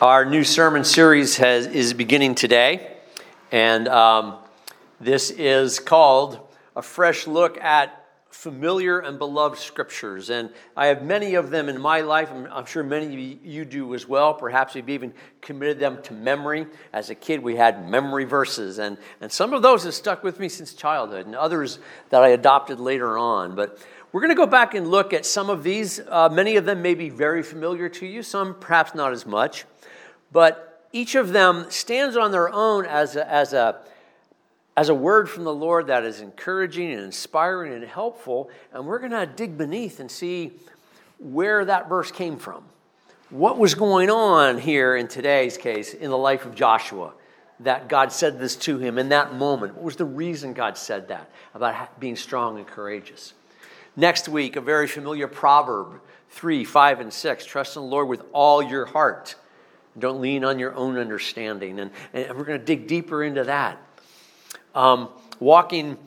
Our new sermon series has, is beginning today, and um, this is called A Fresh Look at Familiar and Beloved Scriptures. And I have many of them in my life, and I'm sure many of you do as well. Perhaps you've even committed them to memory. As a kid, we had memory verses, and, and some of those have stuck with me since childhood, and others that I adopted later on. But we're going to go back and look at some of these. Uh, many of them may be very familiar to you, some perhaps not as much. But each of them stands on their own as a, as a, as a word from the Lord that is encouraging and inspiring and helpful. And we're going to dig beneath and see where that verse came from. What was going on here in today's case in the life of Joshua that God said this to him in that moment? What was the reason God said that about being strong and courageous? Next week, a very familiar proverb 3, 5, and 6. Trust in the Lord with all your heart don't lean on your own understanding. And, and we're going to dig deeper into that. Um, walking,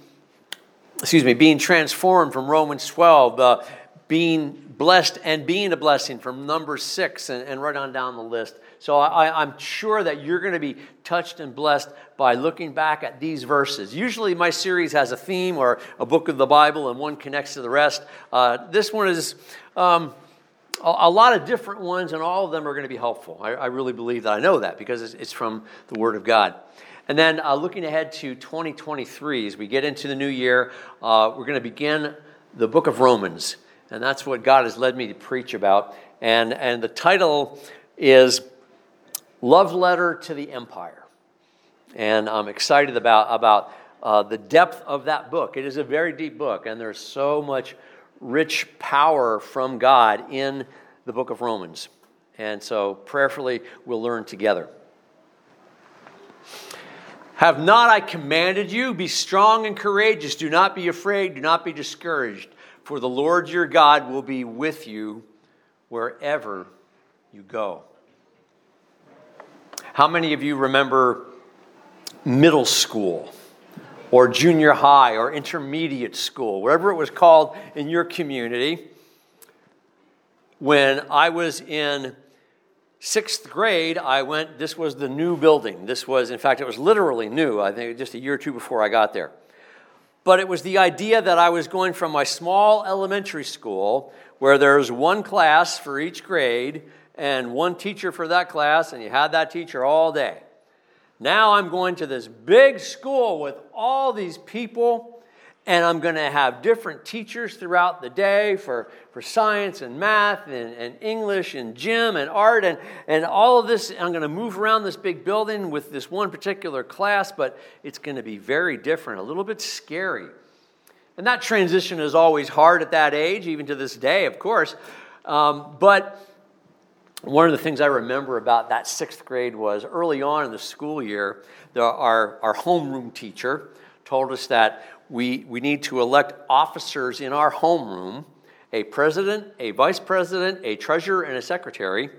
excuse me, being transformed from Romans 12, uh, being blessed and being a blessing from number six, and, and right on down the list. So I, I'm sure that you're going to be touched and blessed by looking back at these verses. Usually, my series has a theme or a book of the Bible, and one connects to the rest. Uh, this one is um, a lot of different ones, and all of them are going to be helpful. I, I really believe that. I know that because it's, it's from the Word of God. And then uh, looking ahead to 2023, as we get into the new year, uh, we're going to begin the book of Romans. And that's what God has led me to preach about. And, and the title is Love Letter to the Empire. And I'm excited about, about uh, the depth of that book. It is a very deep book, and there's so much rich power from God in the book of Romans. And so, prayerfully, we'll learn together. Have not I commanded you? Be strong and courageous. Do not be afraid. Do not be discouraged. For the Lord your God will be with you wherever you go. How many of you remember middle school? Or junior high or intermediate school, whatever it was called in your community. When I was in sixth grade, I went, this was the new building. This was, in fact, it was literally new, I think just a year or two before I got there. But it was the idea that I was going from my small elementary school where there's one class for each grade and one teacher for that class, and you had that teacher all day. Now I'm going to this big school with all these people, and I'm going to have different teachers throughout the day for, for science and math and, and English and gym and art and, and all of this. I'm going to move around this big building with this one particular class, but it's going to be very different, a little bit scary. And that transition is always hard at that age, even to this day, of course. Um, but one of the things I remember about that sixth grade was early on in the school year, the, our, our homeroom teacher told us that we, we need to elect officers in our homeroom a president, a vice president, a treasurer, and a secretary.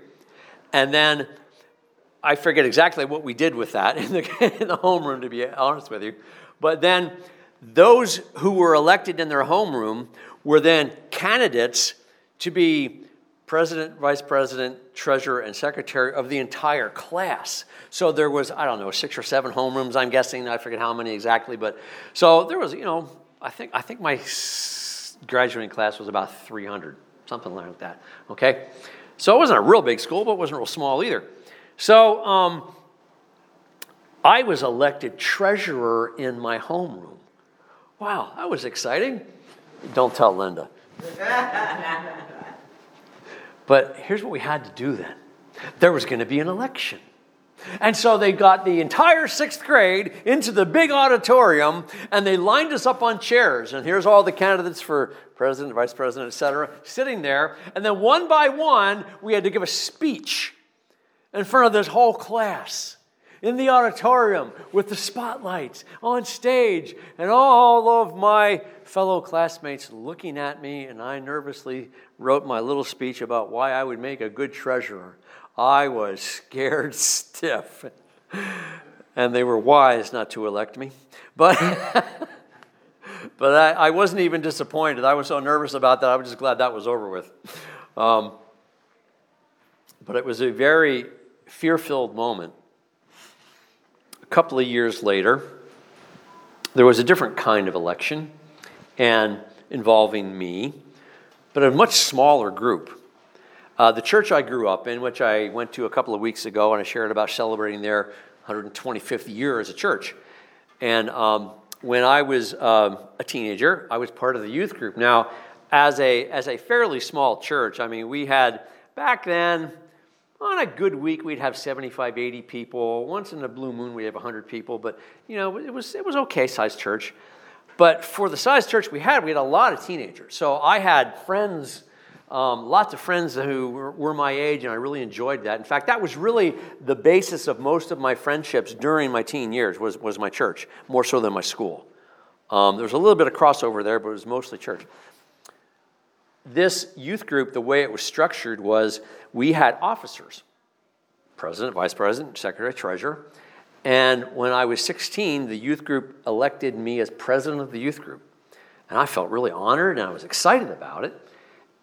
And then I forget exactly what we did with that in the, in the homeroom, to be honest with you. But then those who were elected in their homeroom were then candidates to be president, vice president, treasurer, and secretary of the entire class. So there was, I don't know, six or seven homerooms, I'm guessing. I forget how many exactly, but so there was, you know, I think, I think my graduating class was about 300, something like that, okay? So it wasn't a real big school, but it wasn't real small either. So um, I was elected treasurer in my homeroom. Wow, that was exciting. Don't tell Linda. But here's what we had to do then there was going to be an election. And so they got the entire sixth grade into the big auditorium and they lined us up on chairs. And here's all the candidates for president, vice president, et cetera, sitting there. And then one by one, we had to give a speech in front of this whole class in the auditorium with the spotlights on stage and all of my fellow classmates looking at me, and I nervously wrote my little speech about why I would make a good treasurer. I was scared stiff, and they were wise not to elect me. But, but I, I, wasn't even disappointed. I was so nervous about that, I was just glad that was over with. Um, but it was a very fear filled moment. A couple of years later, there was a different kind of election and involving me, but a much smaller group. Uh, the church I grew up in, which I went to a couple of weeks ago, and I shared about celebrating their 125th year as a church. And um, when I was um, a teenager, I was part of the youth group. Now, as a, as a fairly small church, I mean, we had back then, on a good week, we'd have 75, 80 people. Once in a blue moon, we'd have 100 people. But, you know, it was, it was okay sized church. But for the size church we had, we had a lot of teenagers. So I had friends um, lots of friends who were, were, my age, and I really enjoyed that. In fact, that was really the basis of most of my friendships during my teen years was, was my church, more so than my school. Um, there was a little bit of crossover there, but it was mostly church. This youth group, the way it was structured was we had officers, president, vice president, secretary, treasurer. And when I was 16, the youth group elected me as president of the youth group. And I felt really honored and I was excited about it.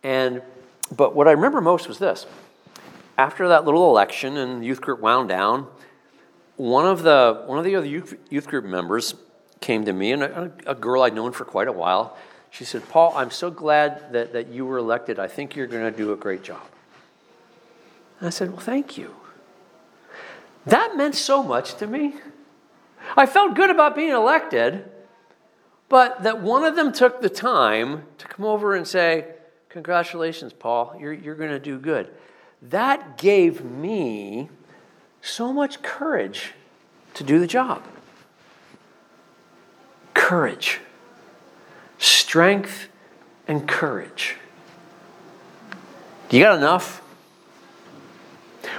And, but what I remember most was this. After that little election and the youth group wound down, one of the, one of the other youth, youth group members came to me, and a, a girl I'd known for quite a while. She said, Paul, I'm so glad that, that you were elected. I think you're going to do a great job. And I said, Well, thank you. That meant so much to me. I felt good about being elected, but that one of them took the time to come over and say, Congratulations, Paul. You're, you're going to do good. That gave me so much courage to do the job. Courage, strength, and courage. You got enough?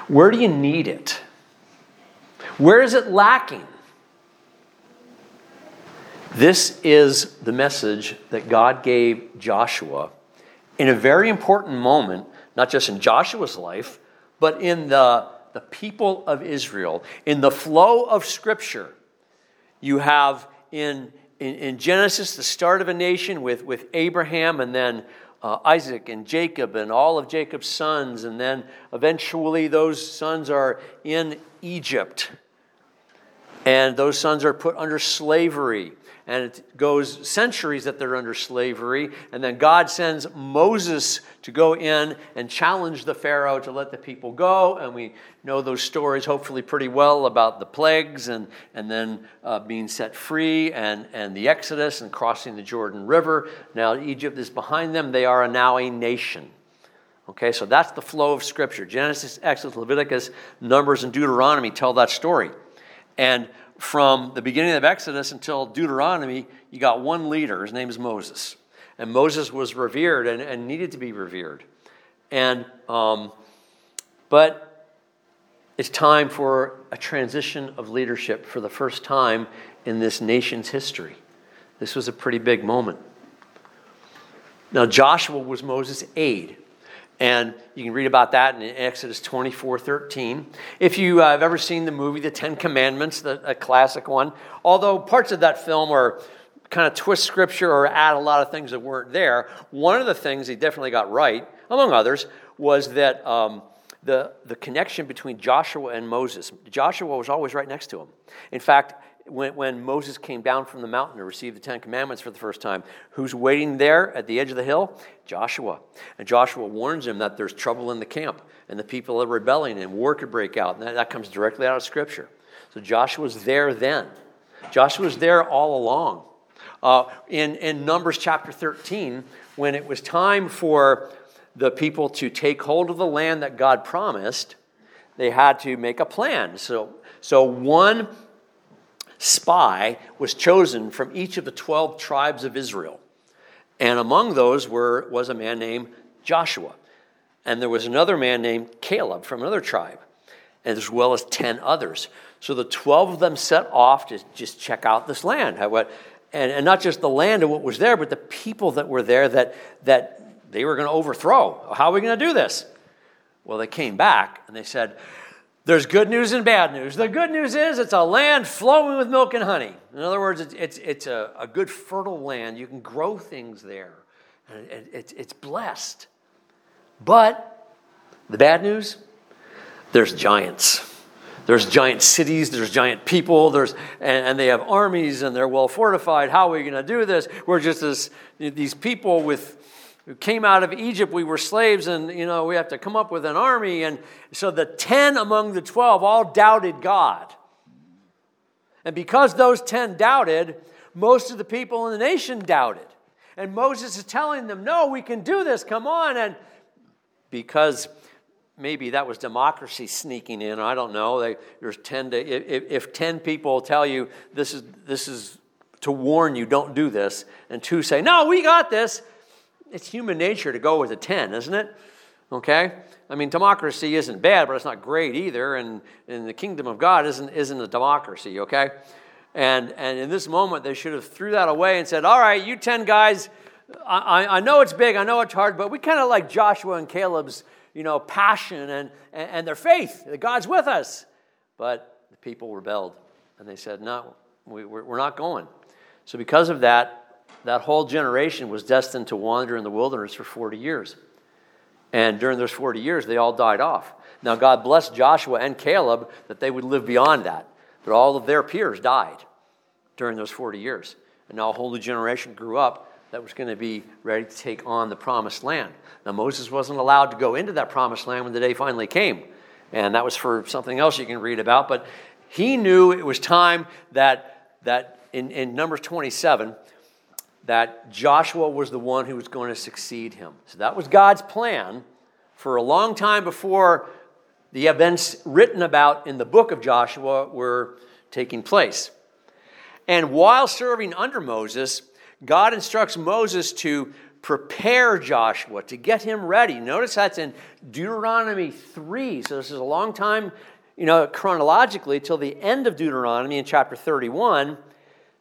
Where do you need it? Where is it lacking? This is the message that God gave Joshua in a very important moment, not just in Joshua's life, but in the, the people of Israel. In the flow of Scripture, you have in, in, in Genesis the start of a nation with, with Abraham and then uh, Isaac and Jacob and all of Jacob's sons, and then eventually those sons are in Egypt. And those sons are put under slavery and it goes centuries that they're under slavery. And then God sends Moses to go in and challenge the Pharaoh to let the people go. And we know those stories hopefully pretty well about the plagues and, and then uh, being set free and, and the Exodus and crossing the Jordan River. Now Egypt is behind them. They are now a nation. Okay, so that's the flow of Scripture. Genesis, Exodus, Leviticus, Numbers, and Deuteronomy tell that story. And from the beginning of Exodus until Deuteronomy, you got one leader. His name is Moses. And Moses was revered and, and needed to be revered. And, um, but it's time for a transition of leadership for the first time in this nation's history. This was a pretty big moment. Now, Joshua was Moses' aide. And you can read about that in Exodus 24 13. If you uh, have ever seen the movie The Ten Commandments, the, a classic one, although parts of that film are kind of twist scripture or add a lot of things that weren't there, one of the things he definitely got right, among others, was that um, the, the connection between Joshua and Moses. Joshua was always right next to him. In fact, when, when Moses came down from the mountain to receive the Ten Commandments for the first time, who's waiting there at the edge of the hill? Joshua. And Joshua warns him that there's trouble in the camp and the people are rebelling and war could break out. And that, that comes directly out of Scripture. So Joshua's there then. Joshua's there all along. Uh, in, in Numbers chapter 13, when it was time for the people to take hold of the land that God promised, they had to make a plan. So, so one spy was chosen from each of the 12 tribes of Israel. And among those were, was a man named Joshua. And there was another man named Caleb from another tribe, as well as 10 others. So the 12 of them set off to just check out this land. And, and not just the land and what was there, but the people that were there that, that they were going to overthrow. How are we going to do this? Well, they came back and they said, there's good news and bad news. The good news is it's a land flowing with milk and honey. In other words, it's, it's, it's a, a good fertile land. You can grow things there, and it, it, it's blessed. But the bad news there's giants. There's giant cities, there's giant people, there's, and, and they have armies and they're well fortified. How are we going to do this? We're just this, these people with, who came out of Egypt, we were slaves, and you know, we have to come up with an army. And so the 10 among the 12 all doubted God. And because those 10 doubted, most of the people in the nation doubted. And Moses is telling them, No, we can do this, come on. And because maybe that was democracy sneaking in. I don't know. They, there's 10 to, if, if 10 people tell you this is, this is to warn you, don't do this, and two say, no, we got this, it's human nature to go with a 10, isn't it? Okay? I mean, democracy isn't bad, but it's not great either, and, and the kingdom of God isn't, isn't a democracy, okay? And, and in this moment, they should have threw that away and said, all right, you 10 guys, I, I know it's big, I know it's hard, but we kind of like Joshua and Caleb's you know, passion and, and their faith that God's with us. But the people rebelled and they said, no, we, we're not going. So, because of that, that whole generation was destined to wander in the wilderness for 40 years. And during those 40 years, they all died off. Now, God blessed Joshua and Caleb that they would live beyond that. But all of their peers died during those 40 years. And now a whole new generation grew up that was going to be ready to take on the promised land. Now, Moses wasn't allowed to go into that promised land when the day finally came. And that was for something else you can read about. But he knew it was time that, that in, in Numbers 27, that Joshua was the one who was going to succeed him. So that was God's plan for a long time before the events written about in the book of Joshua were taking place. And while serving under Moses, God instructs Moses to prepare Joshua, to get him ready. Notice that's in Deuteronomy 3. So this is a long time, you know, chronologically, till the end of Deuteronomy in chapter 31.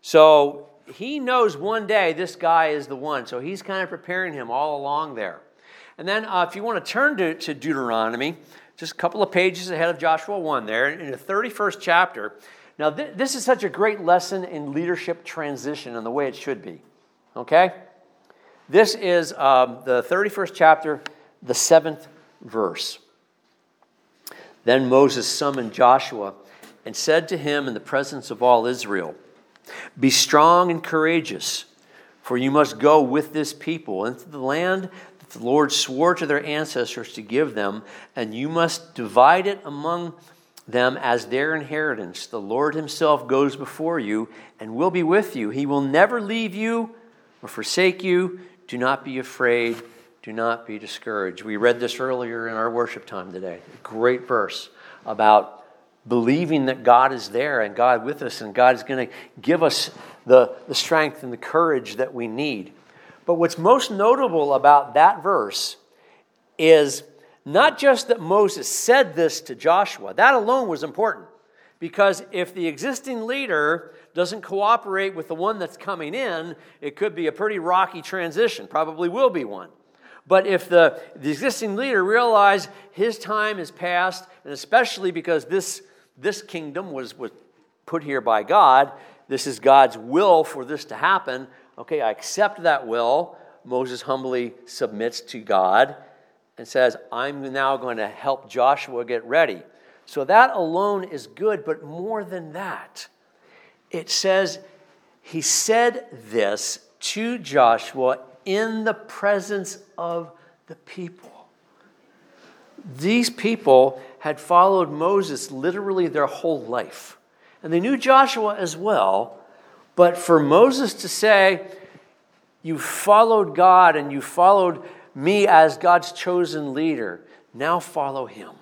So he knows one day this guy is the one. So he's kind of preparing him all along there. And then uh, if you want to turn to, to Deuteronomy, just a couple of pages ahead of Joshua 1 there, in the 31st chapter. Now, th- this is such a great lesson in leadership transition and the way it should be. Okay? This is um, the 31st chapter, the seventh verse. Then Moses summoned Joshua and said to him in the presence of all Israel, Be strong and courageous, for you must go with this people into the land that the Lord swore to their ancestors to give them, and you must divide it among them as their inheritance. The Lord Himself goes before you and will be with you. He will never leave you or forsake you. Do not be afraid. Do not be discouraged. We read this earlier in our worship time today. Great verse about believing that God is there and God with us, and God is going to give us the, the strength and the courage that we need. But what's most notable about that verse is not just that Moses said this to Joshua, that alone was important. Because if the existing leader doesn't cooperate with the one that's coming in, it could be a pretty rocky transition, probably will be one. But if the, the existing leader realizes his time is past, and especially because this, this kingdom was, was put here by God, this is God's will for this to happen. Okay, I accept that will. Moses humbly submits to God and says, I'm now going to help Joshua get ready. So that alone is good, but more than that, it says he said this to Joshua in the presence of the people. These people had followed Moses literally their whole life. And they knew Joshua as well. But for Moses to say, You followed God and you followed me as God's chosen leader, now follow him.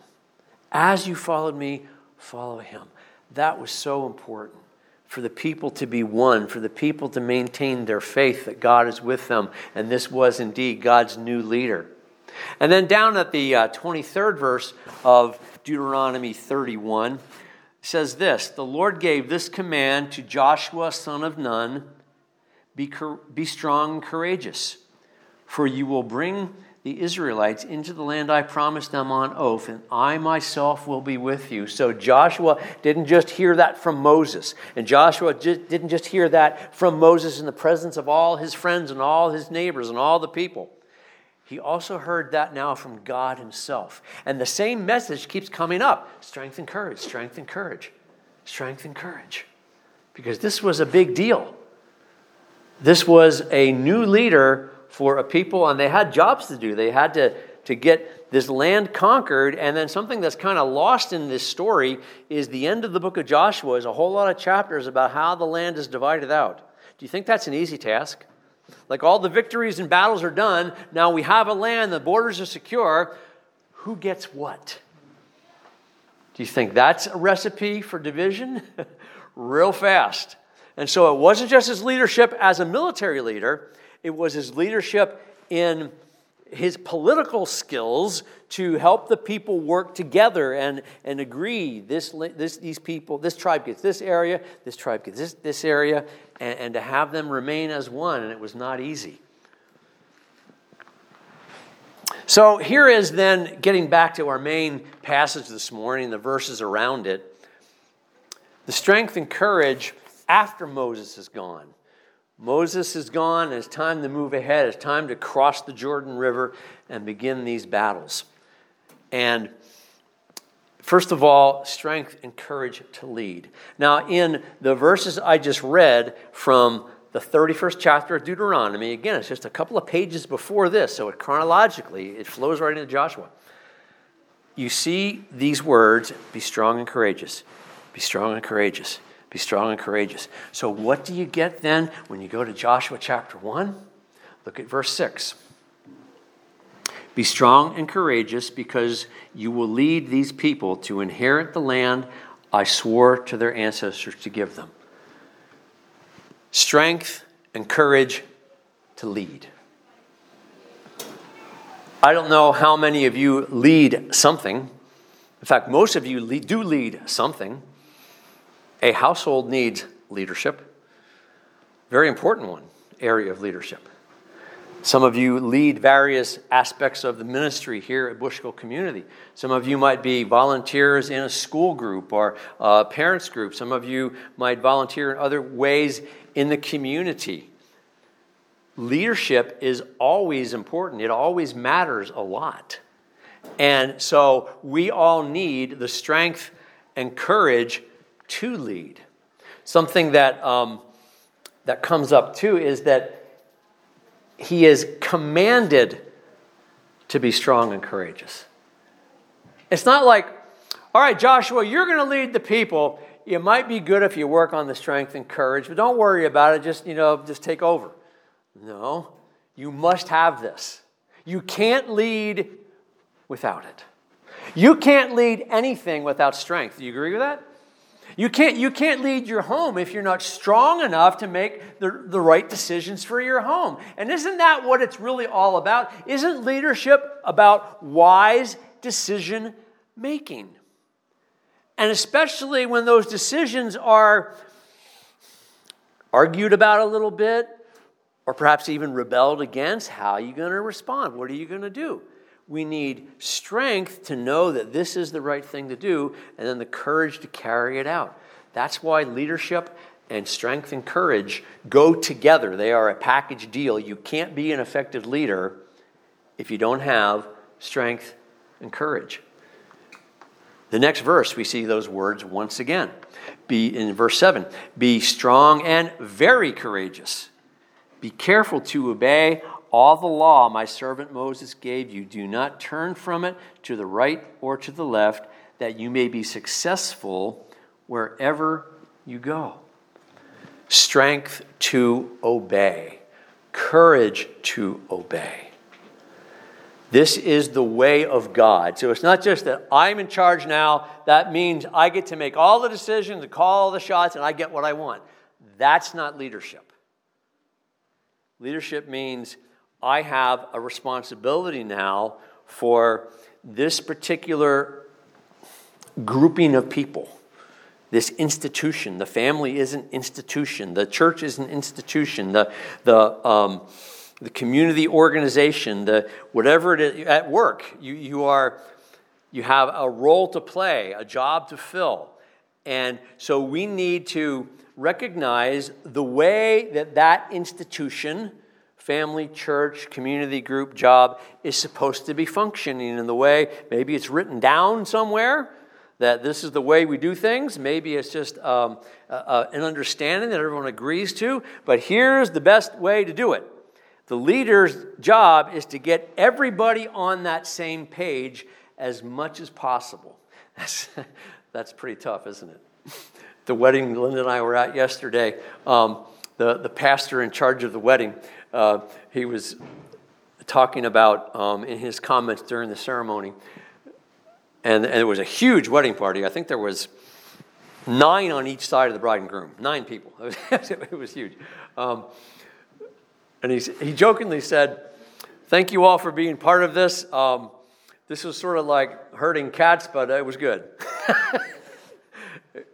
As you followed me, follow him. That was so important for the people to be one, for the people to maintain their faith that God is with them. And this was indeed God's new leader. And then down at the uh, 23rd verse of Deuteronomy 31 says this The Lord gave this command to Joshua, son of Nun be, be strong and courageous, for you will bring the Israelites into the land I promised them on oath, and I myself will be with you. So Joshua didn't just hear that from Moses, and Joshua didn't just hear that from Moses in the presence of all his friends and all his neighbors and all the people. He also heard that now from God himself. And the same message keeps coming up strength and courage, strength and courage, strength and courage. Because this was a big deal. This was a new leader for a people, and they had jobs to do. They had to, to get this land conquered. And then something that's kind of lost in this story is the end of the book of Joshua is a whole lot of chapters about how the land is divided out. Do you think that's an easy task? Like all the victories and battles are done, now we have a land, the borders are secure. Who gets what? Do you think that's a recipe for division? Real fast. And so it wasn't just his leadership as a military leader, it was his leadership in his political skills to help the people work together and, and agree this, this, these people, this tribe gets this area, this tribe gets this, this area, and, and to have them remain as one, and it was not easy. So here is then getting back to our main passage this morning, the verses around it. The strength and courage after Moses is gone. Moses is gone, it's time to move ahead. It's time to cross the Jordan River and begin these battles. And first of all, strength and courage to lead. Now, in the verses I just read from the 31st chapter of Deuteronomy, again, it's just a couple of pages before this, so it, chronologically, it flows right into Joshua. You see these words be strong and courageous. Be strong and courageous. Be strong and courageous. So, what do you get then when you go to Joshua chapter 1? Look at verse 6. Be strong and courageous because you will lead these people to inherit the land I swore to their ancestors to give them. Strength and courage to lead. I don't know how many of you lead something. In fact, most of you do lead something. A household needs leadership, very important one, area of leadership. Some of you lead various aspects of the ministry here at Bushkill Community. Some of you might be volunteers in a school group or a parents group. Some of you might volunteer in other ways in the community. Leadership is always important, it always matters a lot. And so we all need the strength and courage to lead. Something that, um, that comes up too is that he is commanded to be strong and courageous. It's not like, all right, Joshua, you're going to lead the people. It might be good if you work on the strength and courage, but don't worry about it. Just, you know, just take over. No, you must have this. You can't lead without it. You can't lead anything without strength. Do you agree with that? You can't, you can't lead your home if you're not strong enough to make the, the right decisions for your home. And isn't that what it's really all about? Isn't leadership about wise decision making? And especially when those decisions are argued about a little bit, or perhaps even rebelled against, how are you going to respond? What are you going to do? We need strength to know that this is the right thing to do, and then the courage to carry it out. That's why leadership and strength and courage go together. They are a package deal. You can't be an effective leader if you don't have strength and courage. The next verse, we see those words once again. Be in verse 7 Be strong and very courageous. Be careful to obey all the law my servant Moses gave you. Do not turn from it to the right or to the left, that you may be successful wherever you go. Strength to obey, courage to obey. This is the way of God. So it's not just that I'm in charge now, that means I get to make all the decisions call all the shots and I get what I want. That's not leadership. Leadership means I have a responsibility now for this particular grouping of people, this institution. The family is an institution, the church is an institution, the, the, um, the community organization, the, whatever it is at work. You, you, are, you have a role to play, a job to fill. And so we need to recognize the way that that institution family, church, community group job is supposed to be functioning in the way maybe it's written down somewhere that this is the way we do things. Maybe it's just um, an understanding that everyone agrees to, but here's the best way to do it. The leader's job is to get everybody on that same page as much as possible. That's, that's pretty tough, isn't it? The wedding Linda and I were at yesterday, um, the, the pastor in charge of the wedding, uh, he was talking about um, in his comments during the ceremony and, and it was a huge wedding party. I think there was nine on each side of the bride and groom, nine people. it was huge. Um, and he, he jokingly said, Thank you all for being part of this. Um, this was sort of like herding cats, but it was good.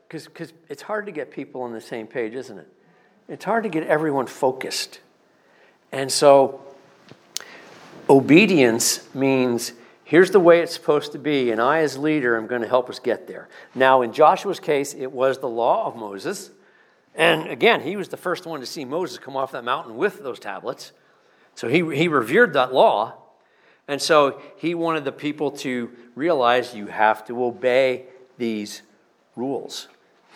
Because it's hard to get people on the same page, isn't it? It's hard to get everyone focused. And so, obedience means here's the way it's supposed to be, and I, as leader, am going to help us get there. Now, in Joshua's case, it was the law of Moses. And again, he was the first one to see Moses come off that mountain with those tablets. So he, he revered that law. And so he wanted the people to realize you have to obey these rules.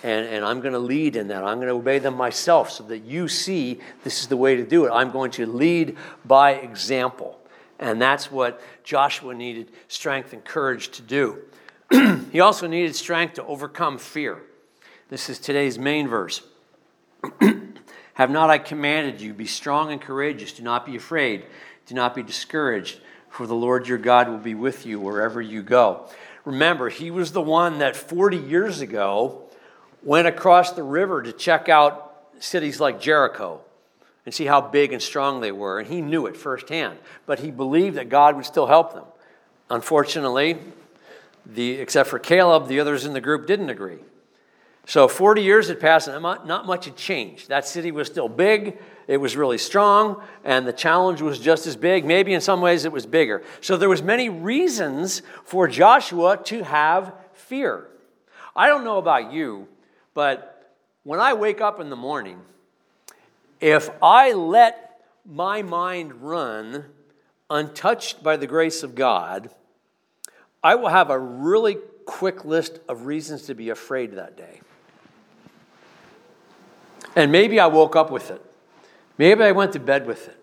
And, and I'm going to lead in that. I'm going to obey them myself so that you see this is the way to do it. I'm going to lead by example. And that's what Joshua needed strength and courage to do. he also needed strength to overcome fear. This is today's main verse. Have not I commanded you, be strong and courageous, do not be afraid, do not be discouraged, for the Lord your God will be with you wherever you go. Remember, he was the one that 40 years ago went across the river to check out cities like Jericho and see how big and strong they were. And he knew it firsthand. But he believed that God would still help them. Unfortunately, the, except for Caleb, the others in the group didn't agree. So 40 years had passed and not much had changed. That city was still big, it was really strong, and the challenge was just as big. Maybe in some ways it was bigger. So there was many reasons for Joshua to have fear. I don't know about you, but when I wake up in the morning, if I let my mind run untouched by the grace of God, I will have a really quick list of reasons to be afraid that day. And maybe I woke up with it. Maybe I went to bed with it.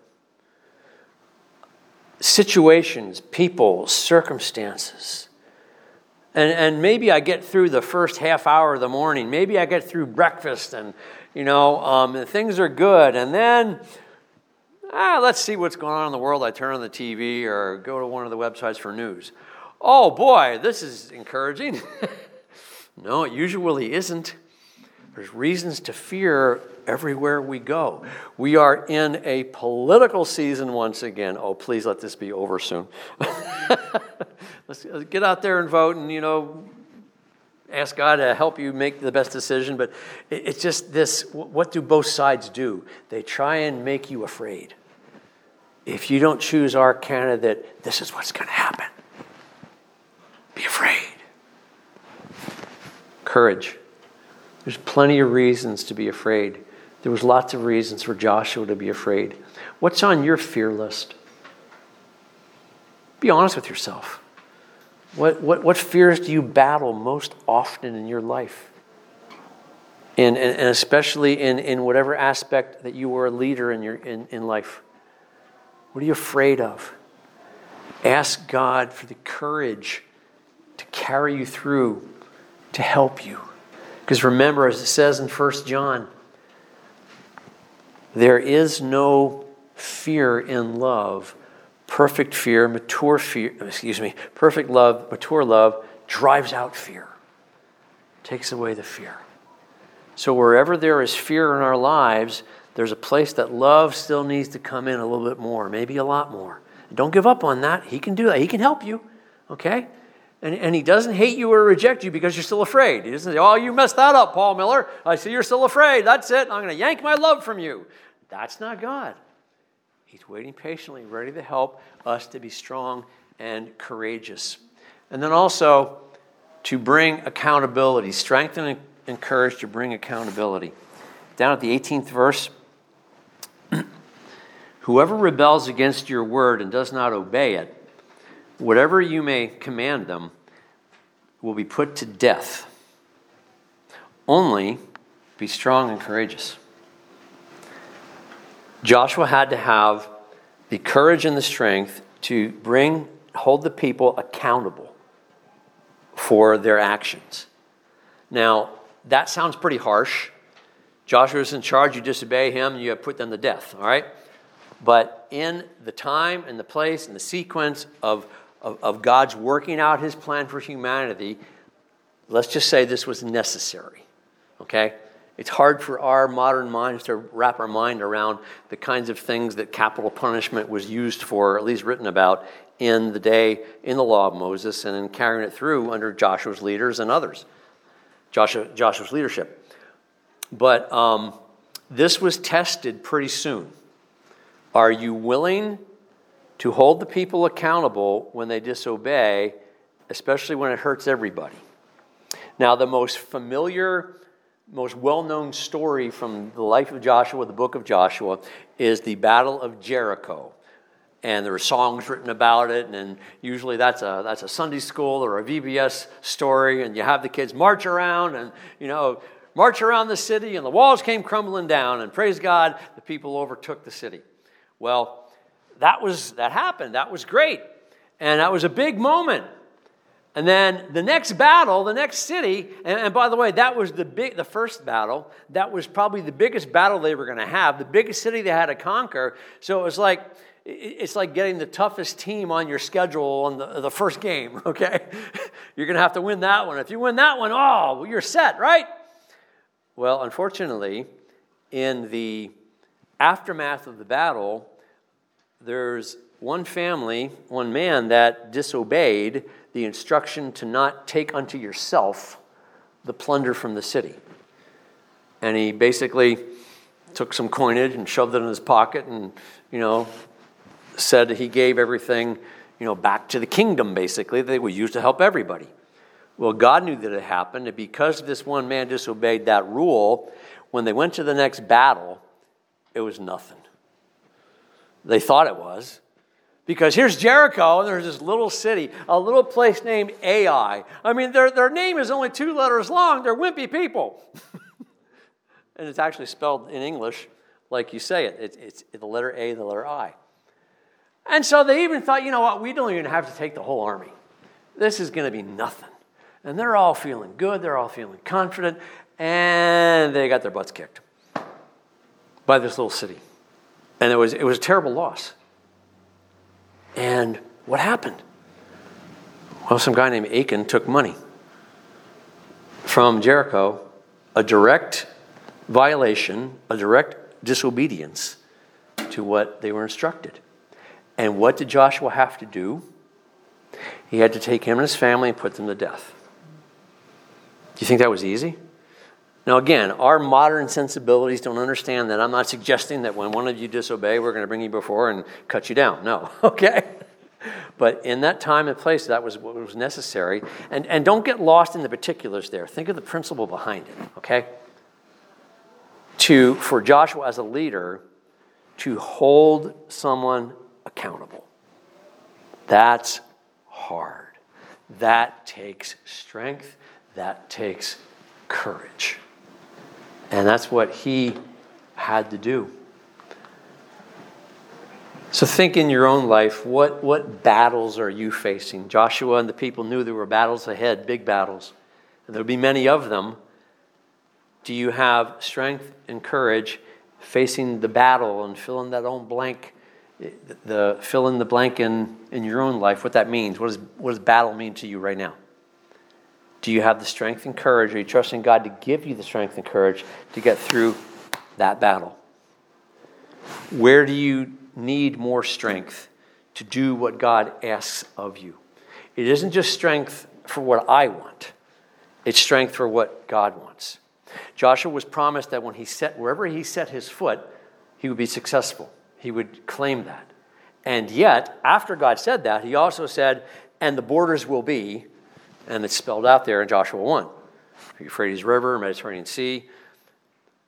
Situations, people, circumstances. And, and maybe I get through the first half hour of the morning. Maybe I get through breakfast and you know, um, things are good. And then, ah, let's see what's going on in the world. I turn on the TV or go to one of the websites for news. Oh boy, this is encouraging. no, it usually isn't. There's reasons to fear everywhere we go. We are in a political season once again. Oh, please let this be over soon. Let's get out there and vote and, you know, ask God to help you make the best decision, but it's just this what do both sides do? They try and make you afraid. If you don't choose our candidate, this is what's going to happen. Be afraid. Courage. There's plenty of reasons to be afraid. There was lots of reasons for Joshua to be afraid. What's on your fear list? Be honest with yourself. What, what, what fears do you battle most often in your life? And, and, and especially in, in whatever aspect that you were a leader in, your, in, in life. What are you afraid of? Ask God for the courage to carry you through, to help you. Because remember, as it says in 1 John, there is no fear in love, Perfect fear, mature fear, excuse me, perfect love, mature love drives out fear, takes away the fear. So wherever there is fear in our lives, there's a place that love still needs to come in a little bit more, maybe a lot more. Don't give up on that. He can do that. He can help you, okay? And, and he doesn't hate you or reject you because you're still afraid. He doesn't say, Oh, you messed that up, Paul Miller. I see you're still afraid. That's it. I'm going to yank my love from you. That's not God. He's waiting patiently, ready to help us to be strong and courageous. And then also to bring accountability, strengthen and courage to bring accountability. Down at the 18th verse, Whoever rebels against your word and does not obey it, whatever you may command them, will be put to death. Only be strong and courageous. Joshua had to have the courage and the strength to bring, hold the people accountable for their actions. Now, that sounds pretty harsh. Joshua's in charge, you disobey him, you have put them to death, all right? But in the time and the place and the sequence of, of, of God's working out his plan for humanity, let's just say this was necessary, okay? It's hard for our modern minds to wrap our mind around the kinds of things that capital punishment was used for, at least written about in the day in the law of Moses and in carrying it through under Joshua's leaders and others, Joshua, Joshua's leadership. But um, this was tested pretty soon. Are you willing to hold the people accountable when they disobey, especially when it hurts everybody? Now, the most familiar most well known story from the life of Joshua, the book of Joshua, is the Battle of Jericho. And there are songs written about it, and usually that's a, that's a Sunday school or a VBS story, and you have the kids march around and, you know, march around the city, and the walls came crumbling down, and praise God, the people overtook the city. Well, that was that happened. That was great. And that was a big moment. And then the next battle, the next city, and, and, by the way, that was the big, the first battle. That was probably the biggest battle they were going to have, the biggest city they had to conquer. So it was like it's like getting the toughest team on your schedule on the, the first game. Okay, you're going to have to win that one. If you win that one, oh, well, you're set, right? Well, unfortunately, in the aftermath of the battle, there's one family, one man that disobeyed the instruction to not take unto yourself the plunder from the city. And he basically took some coinage and shoved it in his pocket and, you know, said he gave everything, you know, back to the kingdom, basically, that would use to help everybody. Well, God knew that it happened, and because this one man disobeyed that rule, when they went to the next battle, it was nothing. They thought it was, because here's Jericho, and there's this little city, a little place named Ai. I mean, their, their name is only two letters long. They're wimpy people. and it's actually spelled in English like you say it. It's, it's the letter A, the letter I. And so they even thought, you know what, we don't even have to take the whole army. This is going to be nothing. And they're all feeling good, they're all feeling confident, and they got their butts kicked by this little city. And it was, it was a terrible loss. And what happened? Well, some guy named Achan took money from Jericho, a direct violation, a direct disobedience to what they were instructed. And what did Joshua have to do? He had to take him and his family and put them to death. Do you think that was easy? Now, again, our modern sensibilities don't understand that. I'm not suggesting that when one of you disobey, we're going to bring you before and cut you down. No, okay? But in that time and place, that was what was necessary. And, and don't get lost in the particulars there. Think of the principle behind it, okay? To, for Joshua as a leader, to hold someone accountable. That's hard. That takes strength. That takes courage. And that's what he had to do. So think in your own life what, what battles are you facing? Joshua and the people knew there were battles ahead, big battles, and there'll be many of them. Do you have strength and courage facing the battle and fill in that own blank, the fill in the blank in, in your own life, what that means? What, is, what does battle mean to you right now? Do you have the strength and courage? Are you trusting God to give you the strength and courage to get through that battle? Where do you need more strength to do what God asks of you? It isn't just strength for what I want, it's strength for what God wants. Joshua was promised that when he set wherever he set his foot, he would be successful. He would claim that. And yet, after God said that, he also said, and the borders will be and it's spelled out there in Joshua 1. Euphrates River, Mediterranean Sea.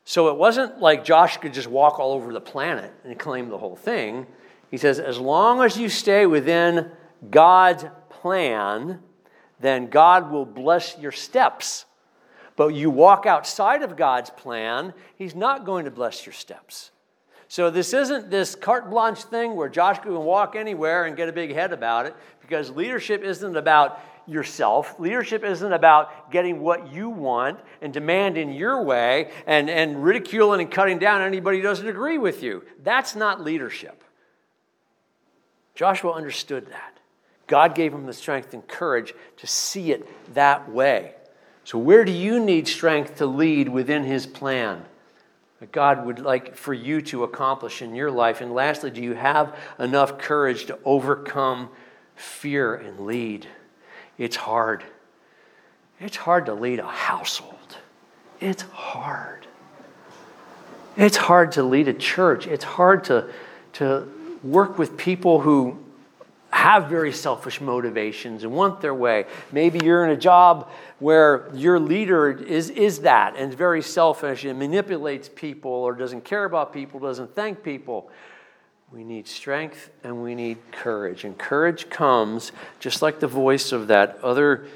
So it wasn't like Josh could just walk all over the planet and claim the whole thing. He says, as long as you stay within God's plan, then God will bless your steps. But you walk outside of God's plan, He's not going to bless your steps. So this isn't this carte blanche thing where Josh can walk anywhere and get a big head about it, because leadership isn't about yourself. Leadership isn't about getting what you want and demanding your way and, and ridiculing and cutting down anybody who doesn't agree with you. That's not leadership. Joshua understood that. God gave him the strength and courage to see it that way. So, where do you need strength to lead within his plan? That God would like for you to accomplish in your life. And lastly, do you have enough courage to overcome fear and lead? It's hard. It's hard to lead a household. It's hard. It's hard to lead a church. It's hard to, to work with people who have very selfish motivations and want their way. Maybe you're in a job where your leader is, is that and very selfish and manipulates people or doesn't care about people, doesn't thank people. We need strength and we need courage. And courage comes just like the voice of that other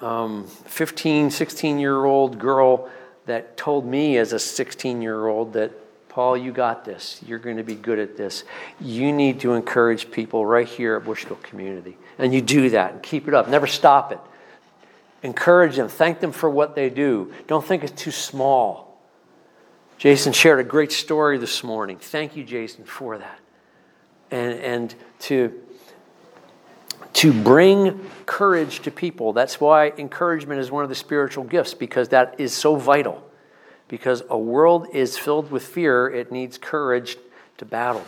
um, 15, 16 year old girl that told me as a 16 year old that Paul, you got this. You're going to be good at this. You need to encourage people right here at Bushville Community. And you do that and keep it up. Never stop it. Encourage them. Thank them for what they do. Don't think it's too small. Jason shared a great story this morning. Thank you, Jason, for that. And, and to, to bring courage to people. That's why encouragement is one of the spiritual gifts, because that is so vital because a world is filled with fear, it needs courage to battle.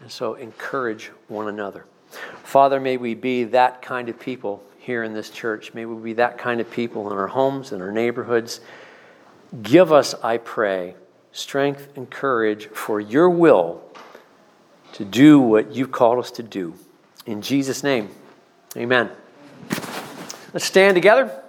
And so encourage one another. Father, may we be that kind of people here in this church. May we be that kind of people in our homes, in our neighborhoods. Give us, I pray, strength and courage for your will to do what you've called us to do. In Jesus' name, amen. Let's stand together.